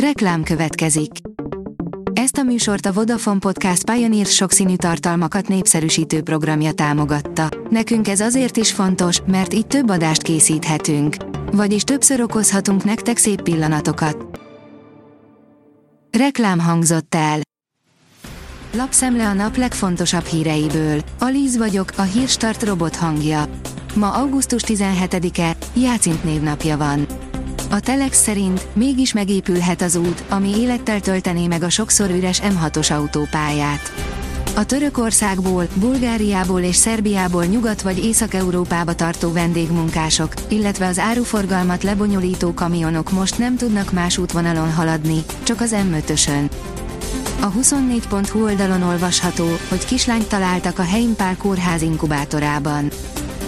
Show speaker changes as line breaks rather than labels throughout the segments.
Reklám következik. Ezt a műsort a Vodafone Podcast Pioneer sokszínű tartalmakat népszerűsítő programja támogatta. Nekünk ez azért is fontos, mert így több adást készíthetünk. Vagyis többször okozhatunk nektek szép pillanatokat. Reklám hangzott el. Lapszemle a nap legfontosabb híreiből. Alíz vagyok, a hírstart robot hangja. Ma augusztus 17-e, Jácint névnapja van. A Telex szerint mégis megépülhet az út, ami élettel töltené meg a sokszor üres M6-os autópályát. A Törökországból, Bulgáriából és Szerbiából Nyugat- vagy Észak-Európába tartó vendégmunkások, illetve az áruforgalmat lebonyolító kamionok most nem tudnak más útvonalon haladni, csak az M5-ösön. A 24.hu oldalon olvasható, hogy kislányt találtak a Heimpál kórház inkubátorában.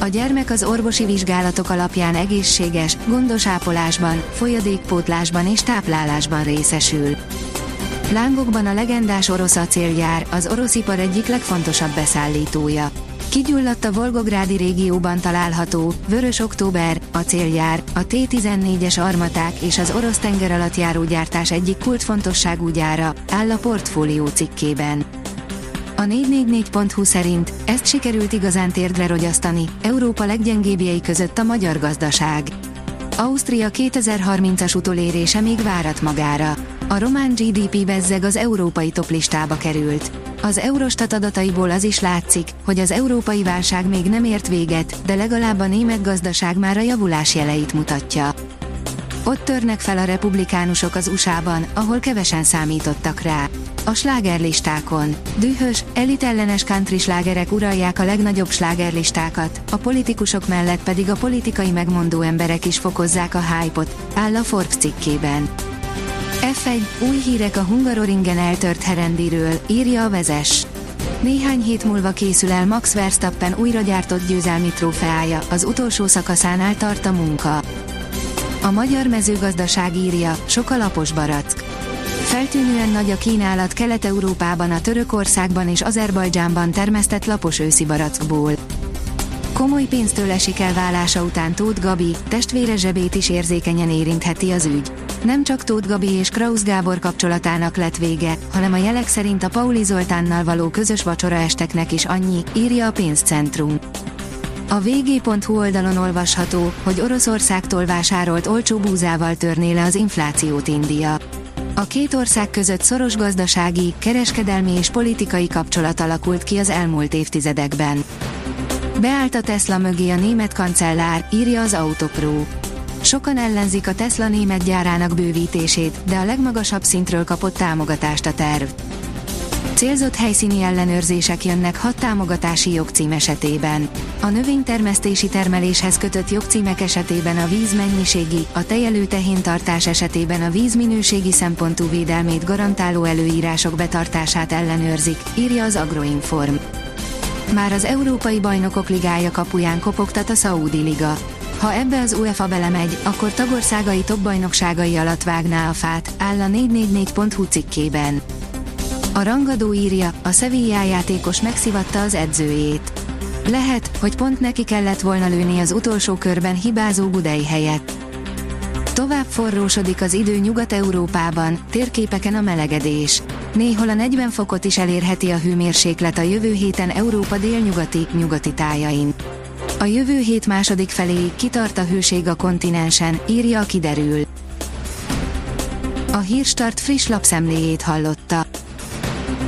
A gyermek az orvosi vizsgálatok alapján egészséges, gondos ápolásban, folyadékpótlásban és táplálásban részesül. Lángokban a legendás orosz acélgyár, az orosz ipar egyik legfontosabb beszállítója. Kigyulladt a Volgográdi régióban található, Vörös Október, acéljár, a T-14-es armaták és az orosz tengeralattjárógyártás egyik kultfontosságú gyára, áll a portfólió cikkében. A 444.hu szerint ezt sikerült igazán térdre rogyasztani, Európa leggyengébbjei között a magyar gazdaság. Ausztria 2030-as utolérése még várat magára. A román GDP bezzeg az európai toplistába került. Az Eurostat adataiból az is látszik, hogy az európai válság még nem ért véget, de legalább a német gazdaság már a javulás jeleit mutatja. Ott törnek fel a republikánusok az USA-ban, ahol kevesen számítottak rá. A slágerlistákon. Dühös, elitellenes country slágerek uralják a legnagyobb slágerlistákat, a politikusok mellett pedig a politikai megmondó emberek is fokozzák a hype-ot, áll a Forbes cikkében. F1, új hírek a Hungaroringen eltört herendiről, írja a vezes. Néhány hét múlva készül el Max Verstappen újra gyártott győzelmi trófeája, az utolsó szakaszánál tart a munka. A magyar mezőgazdaság írja, sok a lapos barack. Feltűnően nagy a kínálat Kelet-Európában a Törökországban és Azerbajdzsánban termesztett lapos őszi barackból. Komoly pénztől esik el válása után Tóth Gabi, testvére zsebét is érzékenyen érintheti az ügy. Nem csak Tóth Gabi és Krausz Gábor kapcsolatának lett vége, hanem a jelek szerint a Pauli Zoltánnal való közös vacsoraesteknek is annyi, írja a pénzcentrum. A vg.hu oldalon olvasható, hogy Oroszországtól vásárolt olcsó búzával törné le az inflációt India. A két ország között szoros gazdasági, kereskedelmi és politikai kapcsolat alakult ki az elmúlt évtizedekben. Beállt a Tesla mögé a német kancellár, írja az Autopro. Sokan ellenzik a Tesla német gyárának bővítését, de a legmagasabb szintről kapott támogatást a terv. Célzott helyszíni ellenőrzések jönnek hat támogatási jogcím esetében. A növénytermesztési termeléshez kötött jogcímek esetében a víz mennyiségi, a tejelő tehéntartás esetében a vízminőségi szempontú védelmét garantáló előírások betartását ellenőrzik, írja az Agroinform. Már az Európai Bajnokok Ligája kapuján kopogtat a Saudi Liga. Ha ebbe az UEFA belemegy, akkor tagországai top bajnokságai alatt vágná a fát, áll a 444.hu cikkében. A rangadó írja, a Sevilla játékos megszivatta az edzőjét. Lehet, hogy pont neki kellett volna lőni az utolsó körben hibázó Gudei helyett. Tovább forrósodik az idő Nyugat-Európában, térképeken a melegedés. Néhol a 40 fokot is elérheti a hőmérséklet a jövő héten Európa délnyugati, nyugati tájain. A jövő hét második feléig kitart a hőség a kontinensen, írja a kiderül. A Hírstart friss lapszemléjét hallotta.